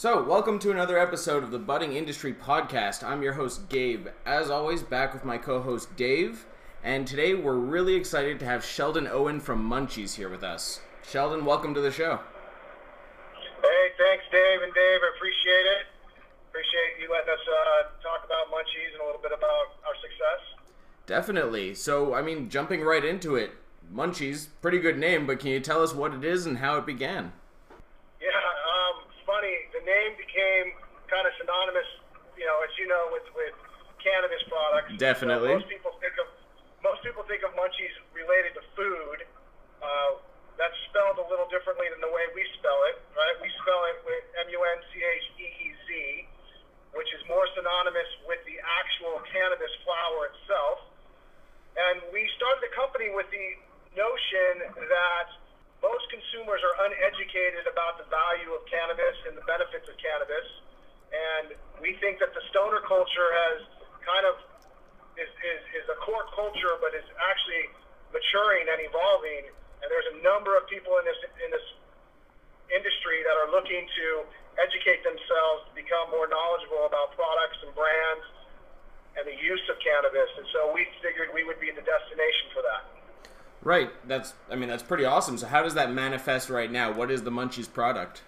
So, welcome to another episode of the Budding Industry Podcast. I'm your host, Gabe. As always, back with my co host, Dave. And today we're really excited to have Sheldon Owen from Muncheez here with us. Sheldon, welcome to the show. Hey, thanks, Dave and Dave. I appreciate it. Appreciate you letting us uh, talk about Muncheez and a little bit about our success. Definitely. So, I mean, jumping right into it, Muncheez, pretty good name, but can you tell us what it is and how it began? Yeah, um, funny. The name became kind of synonymous, you know, as you know, with with cannabis products. Definitely. So most people think of most people think of Munchies related to food. Uh, that's spelled a little differently than the way we spell it, right? We spell it with M-U-N-C-H-E-E-Z, which is more synonymous with the actual cannabis flower itself. And we started the company with the notion that most consumers are uneducated about the value of cannabis and the benefits of cannabis. And we think that the stoner culture has kind of is, is, is a core culture, but is actually maturing and evolving. And there's a number of people in this in this industry that are looking to educate themselves to become more knowledgeable about products and brands and the use of cannabis. And so we figured we would be the destination for that. Right. That's. I mean, that's pretty awesome. So, how does that manifest right now? What is the Muncheez product?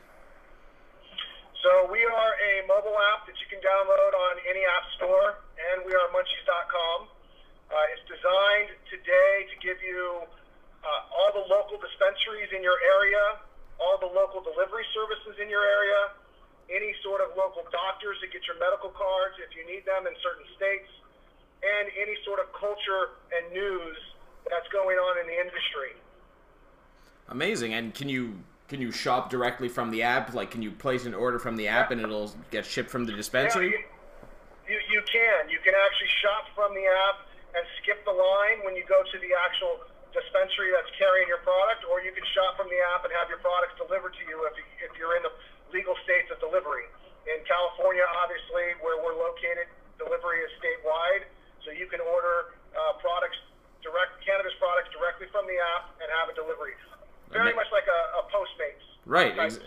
So we are a mobile app that you can download on any app store, and we are muncheez.com. Uh, it's designed today to give you uh, all the local dispensaries in your area, all the local delivery services in your area, any sort of local doctors to get your medical cards if you need them in certain states, and any sort of culture and news that's going on in the industry. Amazing. And can you can you shop directly from the app? Like, can you place an order from the app and it'll get shipped from the dispensary? Yeah, you, you, you can. You can actually shop from the app and skip the line when you go to the actual dispensary that's carrying your product, or you can shop from the app and have your products delivered to you if, you, if you're in the legal states of delivery. In California, obviously, where we're located, delivery is statewide, so you can order uh, products, direct cannabis products directly from the app and have a delivery. Very much like a, a Postmates Right. Ex-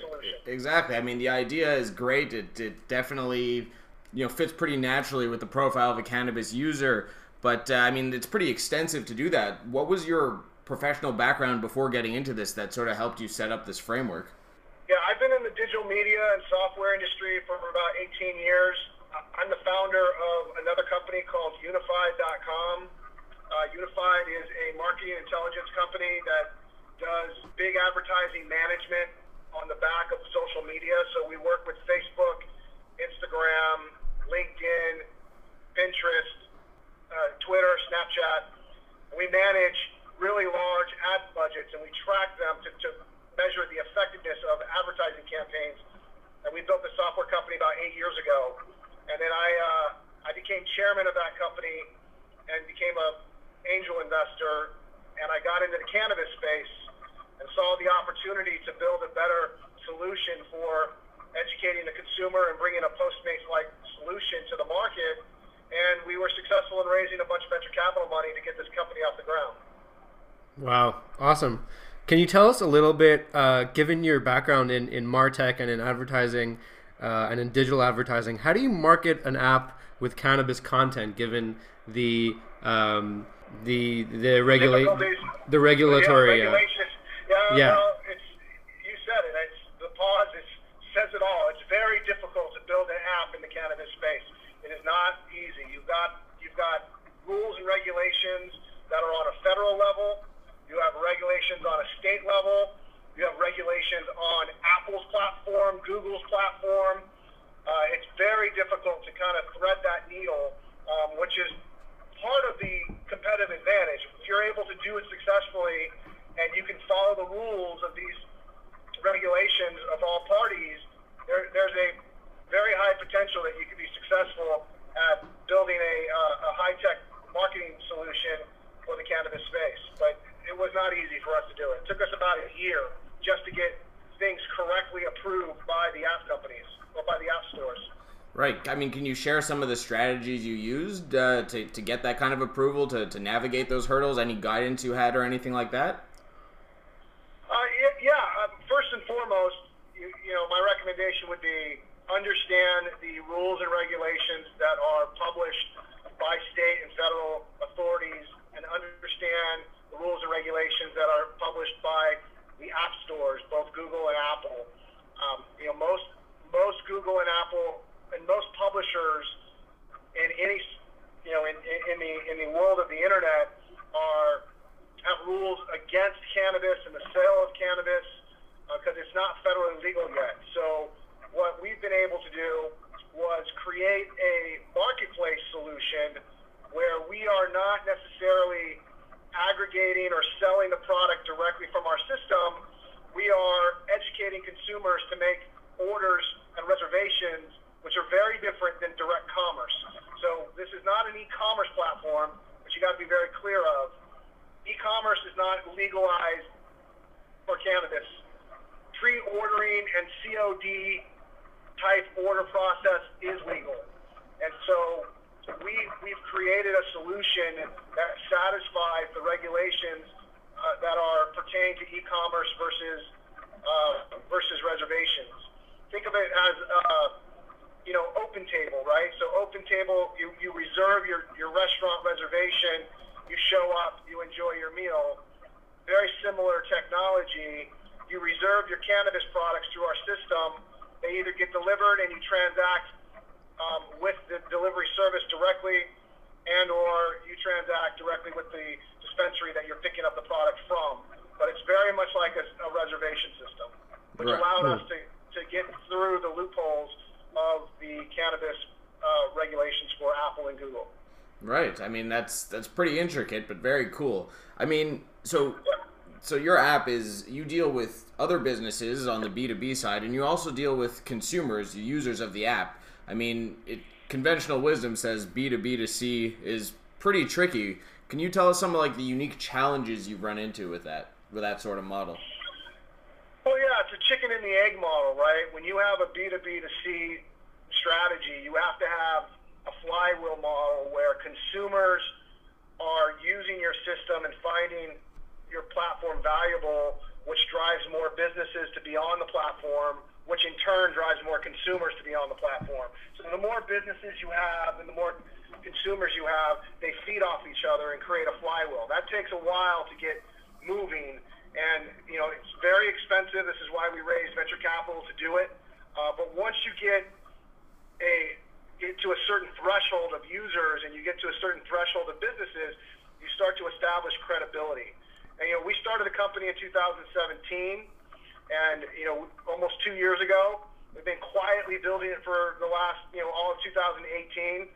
exactly. I mean, the idea is great. It, it definitely, you know, fits pretty naturally with the profile of a cannabis user. But uh, I mean, it's pretty extensive to do that. What was your professional background before getting into this that sort of helped you set up this framework? Yeah, I've been in the digital media and software industry for about 18 years. I'm the founder of another company called Unified.com. Unified is a marketing intelligence company that does big advertising management on the back of social media. So we work with Facebook, Instagram, LinkedIn, Pinterest, uh, Twitter, Snapchat. We manage really large ad budgets and we track them to, to measure the effectiveness of advertising campaigns. And we built the software company about eight years ago. And then I, uh, I became chairman of that company and became a angel investor. And I got into the cannabis space and saw the opportunity to build a better solution for educating the consumer and bringing a Postmates-like solution to the market. And we were successful in raising a bunch of venture capital money to get this company off the ground. Wow, awesome. Can you tell us a little bit, uh, given your background in, in Martech and in advertising uh, and in digital advertising, how do you market an app with cannabis content given the um, the the regulate the regulatory yeah, uh. Yeah, yeah. It's you said it. It's the pause. It says it all. It's very difficult to build an app in the cannabis space. It is not easy. You've got you've got rules and regulations that are on a federal level. You have regulations on a state level. You have regulations on Apple's platform, Google's platform. Uh, it's very difficult to kind of thread that needle, um, which is part of the competitive advantage. If you're able to do it successfully and you can follow the rules of these regulations of all parties, there, there's a very high potential that you could be successful at building a, uh, a high-tech marketing solution for the cannabis space. But it was not easy for us to do it. It took us about a year just to get things correctly approved by the app companies or by the app stores. Right. I mean, can you share some of the strategies you used uh, to, to get that kind of approval, to, to navigate those hurdles? Any guidance you had or anything like that? Uh, yeah. Um, first and foremost, you, you know, my recommendation would be understand the rules and regulations that are published by state and federal authorities and understand the rules and regulations that are published by the app stores, both Google and Apple. Um, you know, most most Google and Apple most publishers in any you know in, in the in the world of the internet are have rules against cannabis and the sale of cannabis because uh, it's not federally legal yet. So what we've been able to do was create a marketplace solution where we are not necessarily aggregating or selling the product directly from our system. We are educating consumers to make orders and reservations, which are very different than direct commerce. So this is not an e-commerce platform, which you got to be very clear of. E-commerce is not legalized for cannabis. Pre-ordering and COD type order process is legal. And so we, we've created a solution that satisfies the regulations uh, that are pertaining to e-commerce versus uh, versus reservations. Think of it as uh, you know OpenTable, right? So OpenTable, you, you reserve your, your restaurant reservation, you show up, you enjoy your meal. Very similar technology. You reserve your cannabis products through our system they either get delivered and you transact um, with the delivery service directly, and or you transact directly with the dispensary that you're picking up the product from. But it's very much like a, a reservation system, which right. allowed us to, to get through the loopholes of the cannabis uh, regulations for Apple and Google. Right. I mean, that's that's pretty intricate, but very cool. I mean, so so your app is you deal with other businesses on the B2B side and you also deal with consumers, the users of the app. I mean, it, conventional wisdom says B2B to C is pretty tricky. Can you tell us some of like the unique challenges you've run into with that with that sort of model? It's a chicken and the egg model, right? When you have a B2B to C strategy, you have to have a flywheel model where consumers are using your system and finding your platform valuable, which drives more businesses to be on the platform, which in turn drives more consumers to be on the platform. So the more businesses you have and the more consumers you have, they feed off each other and create a flywheel. That takes a while to get moving, and you know it's very expensive. This is why we raise venture capital to do it. Uh, but once you get a get to a certain threshold of users and you get to a certain threshold of businesses, you start to establish credibility. And, you know, we started the company in 2017, and, you know, almost two years ago. We've been quietly building it for the last, you know, all of 2018.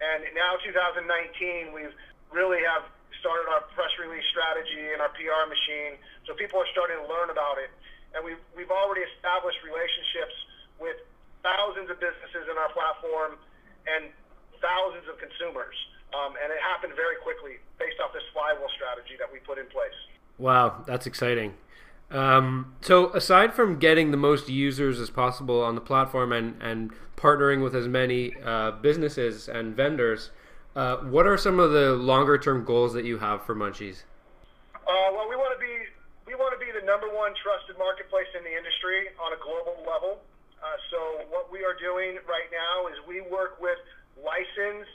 And now 2019, we've really have started our press release strategy and our PR machine. So people are starting to learn about it. And we've, we've already established relationships with thousands of businesses in our platform and thousands of consumers. Um, and it happened very quickly based off this flywheel strategy that we put in place. Wow, that's exciting. Um, so, aside from getting the most users as possible on the platform and, and partnering with as many uh, businesses and vendors, uh, what are some of the longer term goals that you have for Muncheez? Uh, well, we want to be we want to be the number one trusted marketplace in the industry on a global level. Uh, so, what we are doing right now is we work with licensed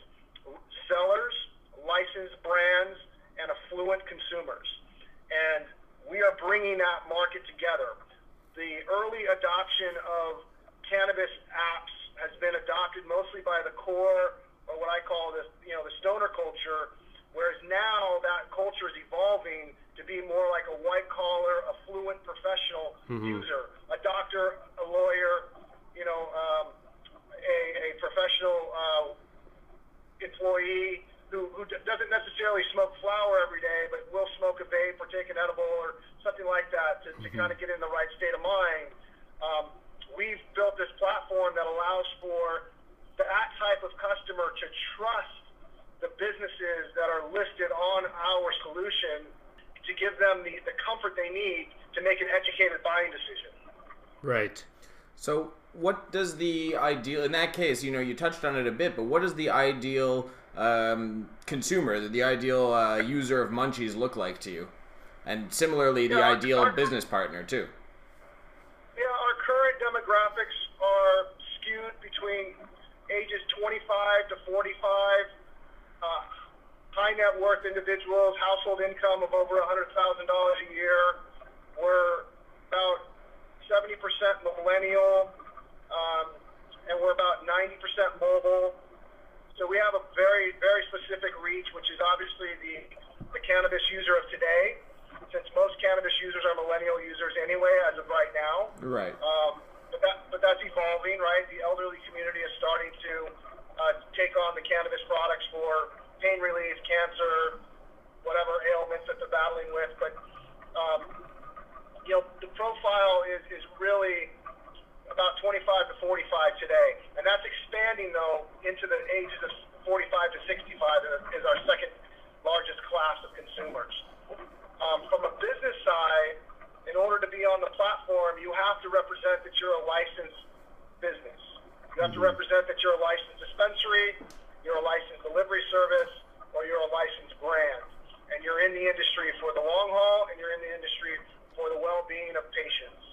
sellers, licensed brands, and affluent consumers. And we are bringing that market together. The early adoption of cannabis apps has been adopted mostly by the core, or what I call the, you know, the stoner culture, whereas now that culture is evolving to be more like a white collar, affluent professional mm-hmm. user, ideal in that case? You know, you touched on it a bit, but what does the ideal um, consumer, the ideal uh, user of Muncheez look like to you? And similarly, the our, ideal our, business partner too. Yeah, our current demographics are skewed between ages 25 to 45, uh, high net worth individuals, household income of over $100,000 a year. We're about 70% millennial. Um, and we're about 90% mobile. So we have a very, very specific reach, which is obviously the, the cannabis user of today, since most cannabis users are millennial users anyway, as of right now. Right. Um, but, that, but that's evolving, right? The elderly community is starting to uh, take on the cannabis products for pain relief, cancer, whatever ailments that they're battling with. But um, you know, the profile is, is really about 25 to 45 today, and that's expanding though into the ages of 45 to 65 is our second largest class of consumers. Um, from a business side, in order to be on the platform, you have to represent that you're a licensed business. You have to represent that you're a licensed dispensary, you're a licensed delivery service, or you're a licensed brand. And you're in the industry for the long haul, and you're in the industry for the well-being of patients.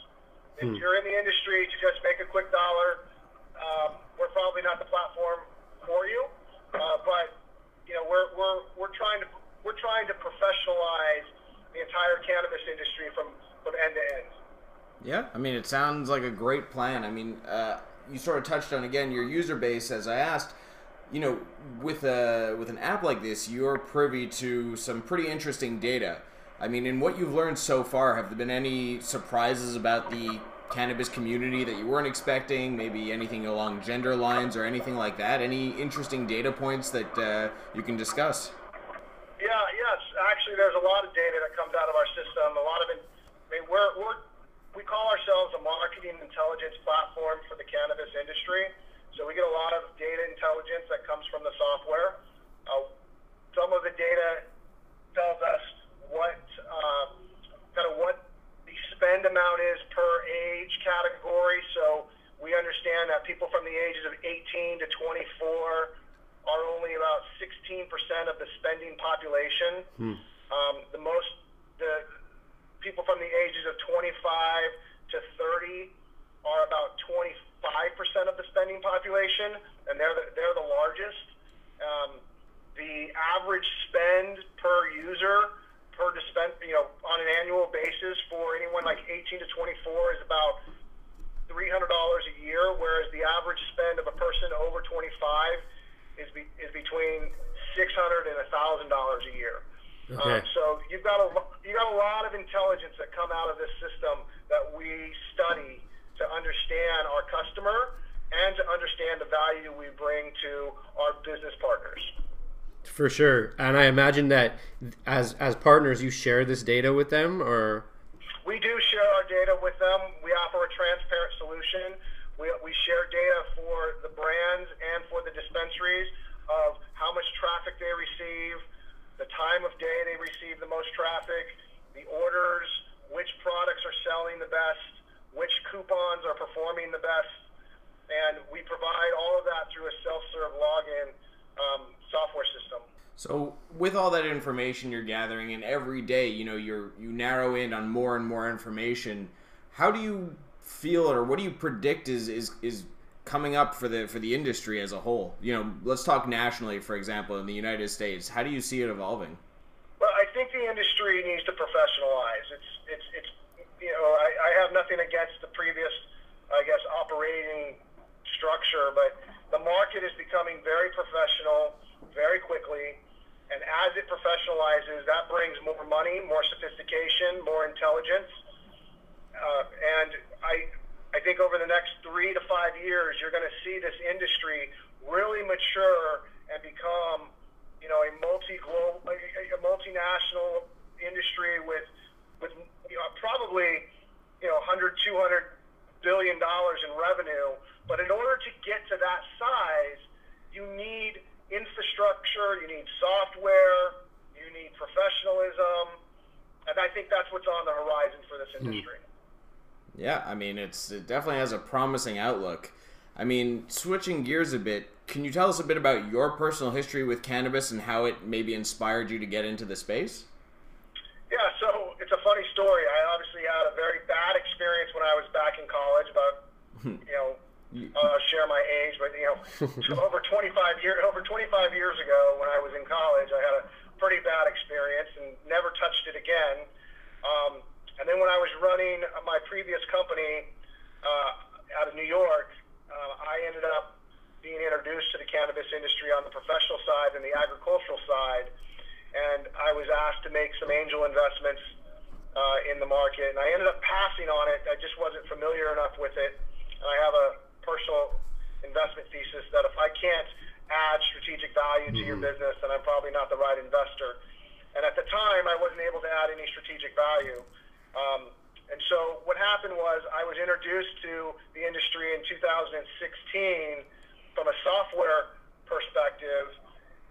If you're in the industry to just make a quick dollar, um, we're probably not the platform for you. Uh, but you know, we're we're we're trying to we're trying to professionalize the entire cannabis industry from from end to end. Yeah, I mean, it sounds like a great plan. I mean, uh, you sort of touched on again your user base, as I asked. You know, with a with an app like this, you're privy to some pretty interesting data. I mean, in what you've learned so far, have there been any surprises about the cannabis community that you weren't expecting? Maybe anything along gender lines or anything like that? Any interesting data points that uh, you can discuss? Yeah, yes. Actually, there's a lot of data that comes out of our system. A lot of it. I mean, we're, we're we call ourselves a marketing intelligence platform for the cannabis industry. So we get a lot of data intelligence that comes from the software. Uh, some of the data tells us what uh, kind of what the spend amount is per age category. So we understand that people from the ages of 18 to 24 are only about 16% of the spending population. Hmm. Um, the most the people from the ages of 25 to 30 are about 25% of the spending population, and they're the, they're the largest. Um, the average spend per user per dispense, you know, on an annual basis for anyone like 18 to 24 is about $300 a year, whereas the average spend of a person over 25 is be, is between $600 and $1,000 a year. Okay. Um, so you've got a you got a lot of intelligence that come out of this system that we study to understand our customer and to understand the value we bring to our business partners. For sure, and I imagine that as as partners, you share this data with them, or We do share our data with them. We offer a transparent solution. We, we share data for the brands and for the dispensaries of how much traffic they receive, the time of day they receive the most traffic, the orders, which products are selling the best, which coupons are performing the best, and we provide all of that through a self-serve login um, software system. So, with all that information you're gathering, and every day, you know, you're you narrow in on more and more information. How do you feel, or what do you predict is is is coming up for the for the industry as a whole? You know, let's talk nationally, for example, in the United States. How do you see it evolving? Well, I think the industry needs to professionalize. It's it's it's you know I, I have nothing against the previous I guess operating structure, but the market is becoming very professional very quickly, and as it professionalizes, that brings more money, more sophistication, more intelligence, uh, and I I think over the next three to five years, you're going to see this industry really mature and become you know, a multi-global, a, a multinational industry with, with you know, probably, you know, 100, 200 billion dollars in revenue. But in order to get to that size, you need infrastructure, you need software, you need professionalism, and I think that's what's on the horizon for this hmm. industry. Yeah, I mean, it's it definitely has a promising outlook. I mean, switching gears a bit, can you tell us a bit about your personal history with cannabis and how it maybe inspired you to get into the space? Yeah, so it's a funny story. I obviously had a very bad experience when I was back in college. About you know, uh, share my age, but you know, over 25 years over 25 years ago when I was in college, I had a pretty bad experience and never touched it again. Um, and then when I was running my previous company uh, out of New York, uh, I ended up being introduced to the cannabis industry on the professional side and the agricultural side. And I was asked to make some angel investments uh, in the market, and I ended up passing on it. I just wasn't familiar enough with it. And I have a personal investment thesis that if I can't add strategic value to your business, then I'm probably not the right investor. And at the time, I wasn't able to add any strategic value. Um, and so what happened was I was introduced to the industry in 2016 from a software perspective,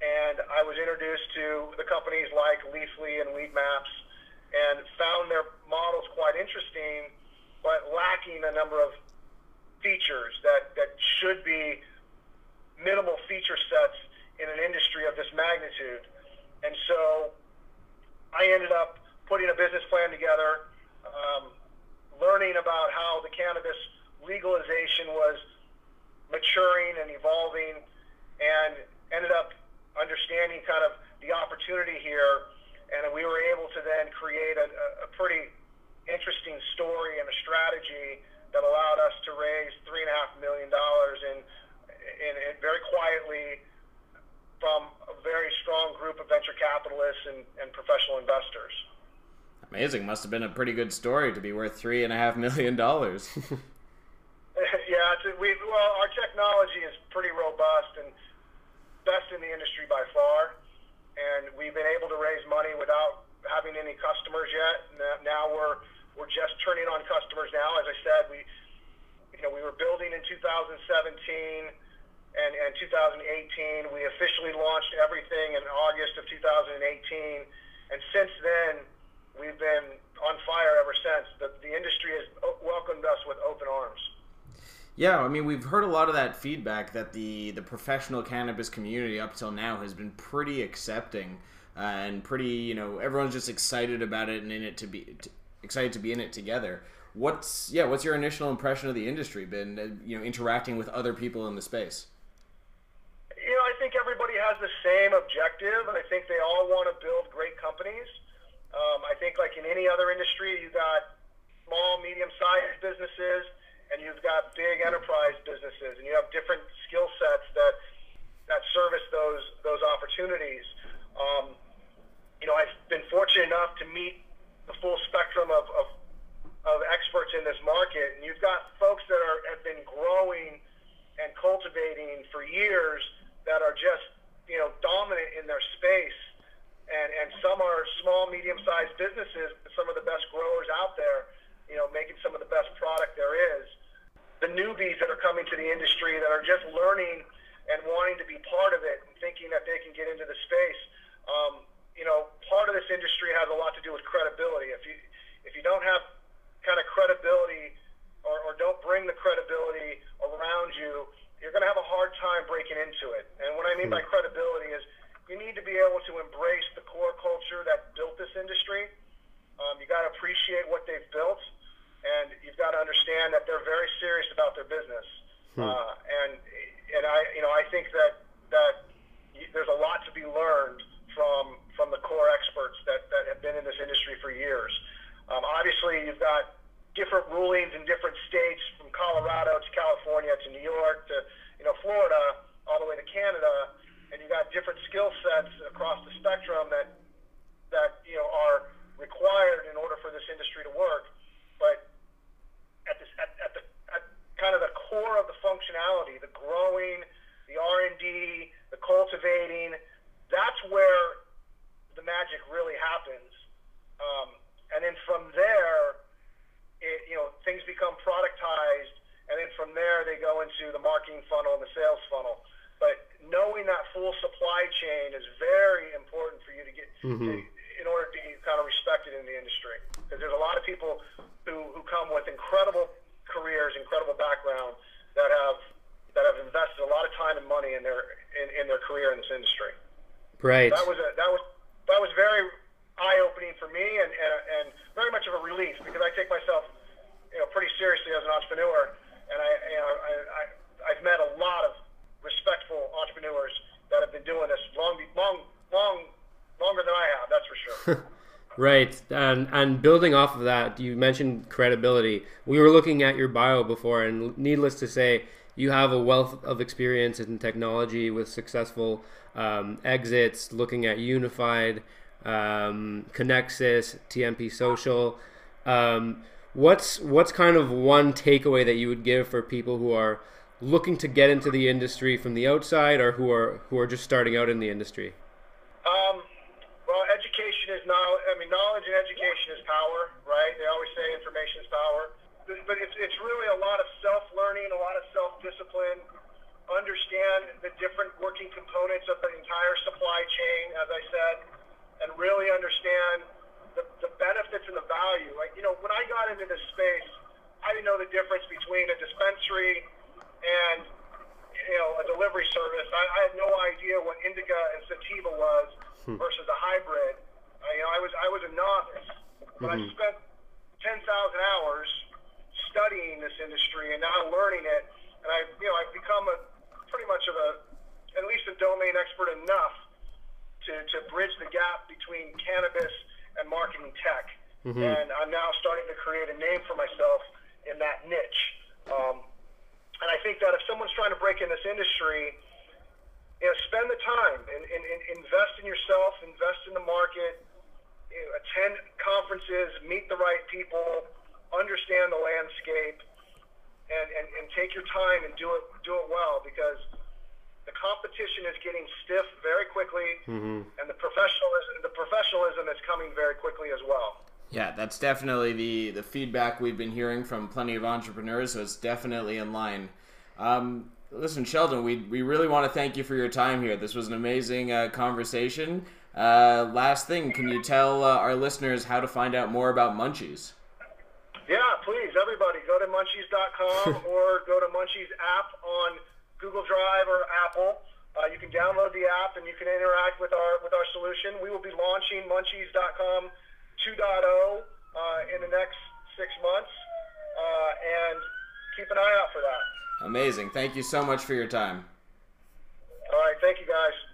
and I was introduced to the companies like Leafly and Weedmaps and found their models quite interesting, but lacking a number of features that, that should be minimal feature sets in an industry of this magnitude. And so I ended up putting a business plan together, um, learning about how the cannabis legalization was maturing and evolving, and ended up understanding kind of the opportunity here. And we were able to then create a, a pretty interesting story and a strategy that allowed us to raise three and a half million dollars in, in, in very quietly from a very strong group of venture capitalists and, and professional investors. Amazing. Must have been a pretty good story to be worth three and a half million dollars. yeah, it's a, we well, our technology is pretty robust and best in the industry by far, and we've been able to raise money without having any customers yet. Now we're we're just turning on customers now. As I said, we you know we were building in 2017 and, and 2018. We officially launched everything in August of 2018, and since then we've been on fire ever since. The, the industry has welcomed us with open arms. Yeah, I mean, we've heard a lot of that feedback that the, the professional cannabis community up till now has been pretty accepting uh, and pretty, you know, everyone's just excited about it and in it to be excited to be in it together. What's yeah? What's your initial impression of the industry been? Uh, you know, interacting with other people in the space. You know, I think everybody has the same objective. I think they all want to build great companies. Um, I think, like in any other industry, you got small, medium-sized businesses, and you've got big enterprise businesses, and you have different skill sets that that service those those opportunities. Um, you know, I've been fortunate enough to meet the full spectrum of, of of experts in this market, and you've got folks that are have been growing and cultivating for years that are just you know dominant in their space and and some are small, medium-sized businesses, some of the best growers out there, you know, making some of the best product there is. The newbies that are coming to the industry that are just learning and wanting to be part of it and thinking that they can get into the space. Um, you know, part of this industry has a lot to do with credibility. If you if you don't have kind of credibility or, or don't bring the credibility around you, you're going to have a hard time breaking into it. And what I mean by hmm. credibility is you need to be able to embrace the core culture that built this industry. Um, you got to appreciate what they've built, and you've got to understand that they're very serious about their business. Hmm. Uh, and and I you know I think that that there's a lot to be learned from from the core experts that that have been in this industry for years. Um, obviously, you've got different rulings in different states, from Colorado to California to New York to you know Florida, all the way to Canada and you got different skill sets across the spectrum that that you know are required in order for this industry to work. But at this at, at the at kind of the core of the functionality, the growing, the R and D, the cultivating, that's where the magic really happens. Um, and then from there, it, you know, things become productized, and then from there they go into the marketing funnel and the sales funnel. But knowing that full supply chain is very important for you to get mm-hmm. to, in order to be kind of respected in the industry. Because there's a lot of people who, who come with incredible careers, incredible background that have that have invested a lot of time and money in their in, in their career in this industry. Right. That was a, that was that was very eye opening for me and, and and very much of a relief because I take myself you know pretty seriously as an entrepreneur and I you know I, I I've met a lot of respectful entrepreneurs that have been doing this long, long, long, longer than I have. That's for sure. right, and and building off of that, you mentioned credibility. We were looking at your bio before, and needless to say, you have a wealth of experience in technology with successful um, exits, looking at Unified, um, Connexus, TMP Social. Um, what's what's kind of one takeaway that you would give for people who are looking to get into the industry from the outside, or who are who are just starting out in the industry? Um, well, education is knowledge. I mean, knowledge and education is power, right? They always say information is power. But it's, it's really a lot of self-learning, a lot of self-discipline, understand the different working components of the entire supply chain, as I said, and really understand the, the benefits and the value. Like, you know, when I got into this space, I didn't know the difference between a dispensary and, you know, a delivery service. I, I had no idea what indica and sativa was hmm. versus a hybrid. I, you know, I was I was a novice, but mm-hmm. I spent 10,000 hours studying this industry and now learning it, and I, you know, I've become a pretty much of a, at least a domain expert enough to, to bridge the gap between cannabis and marketing tech. Mm-hmm. And I'm now starting to create a name for myself in that niche. Um, and I think that if someone's trying to break in this industry, you know, spend the time and, and, and invest in yourself, invest in the market, you know, attend conferences, meet the right people, understand the landscape, and, and, and take your time and do it do it well because the competition is getting stiff very quickly, mm-hmm. and the professionalism the professionalism is coming very quickly as well. Yeah, that's definitely the the feedback we've been hearing from plenty of entrepreneurs. So it's definitely in line. Um, listen, Sheldon, we we really want to thank you for your time here. This was an amazing uh, conversation. Uh, last thing, can you tell uh, our listeners how to find out more about Muncheez? Yeah, please, everybody, go to muncheez.com or go to Muncheez app on Google Drive or Apple. Uh, you can download the app and you can interact with our with our solution. We will be launching Muncheez.com 2.0 uh, in the next six months, uh, and keep an eye out for that. Amazing. Thank you so much for your time. All right. Thank you, guys.